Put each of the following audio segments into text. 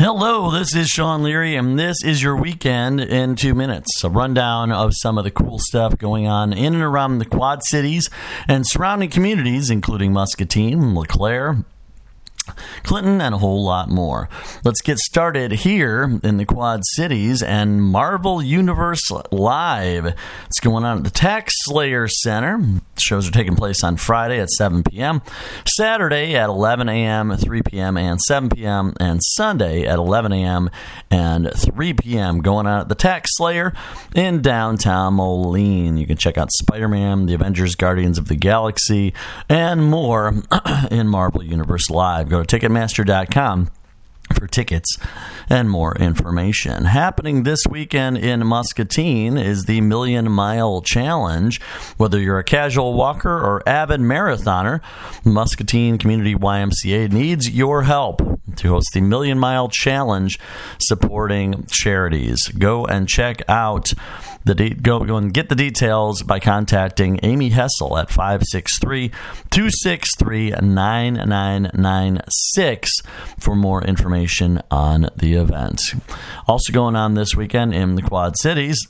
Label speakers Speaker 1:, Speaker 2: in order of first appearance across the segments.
Speaker 1: Hello, this is Sean Leary, and this is your weekend in two minutes. A rundown of some of the cool stuff going on in and around the Quad Cities and surrounding communities, including Muscatine, LeClaire, Clinton, and a whole lot more. Let's get started here in the Quad Cities and Marvel Universe Live. It's going on at the Tax Slayer Center. Shows are taking place on Friday at 7 p.m., Saturday at 11 a.m., 3 p.m., and 7 p.m., and Sunday at 11 a.m. and 3 p.m. Going on at the TaxSlayer in downtown Moline. You can check out Spider Man, The Avengers, Guardians of the Galaxy, and more in Marvel Universe Live. Go to Ticketmaster.com for tickets and more information. Happening this weekend in Muscatine is the Million Mile Challenge. Whether you're a casual walker or avid marathoner, Muscatine Community YMCA needs your help to host the Million Mile Challenge supporting charities. Go and check out the de- go, go and get the details by contacting Amy Hessel at 563 263 9996 for more information on the event. Also going on this weekend in the Quad Cities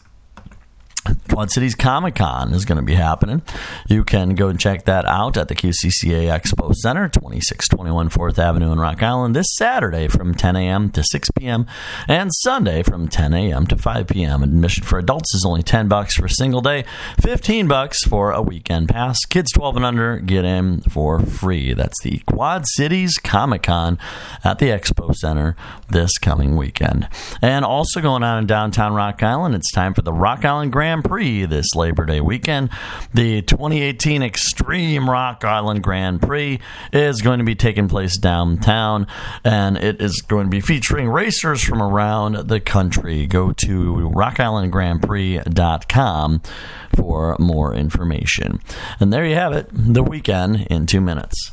Speaker 1: Quad Cities Comic Con is going to be happening. You can go and check that out at the QCCA Expo Center, 2621 4th Avenue in Rock Island, this Saturday from 10 a.m. to 6 p.m. and Sunday from 10 a.m. to 5 p.m. Admission for adults is only 10 bucks for a single day, 15 bucks for a weekend pass. Kids 12 and under get in for free. That's the Quad Cities Comic Con at the Expo Center this coming weekend. And also going on in downtown Rock Island, it's time for the Rock Island Grand Grand Prix this Labor Day weekend. The 2018 Extreme Rock Island Grand Prix is going to be taking place downtown, and it is going to be featuring racers from around the country. Go to rockislandgrandprix.com for more information. And there you have it, the weekend in two minutes.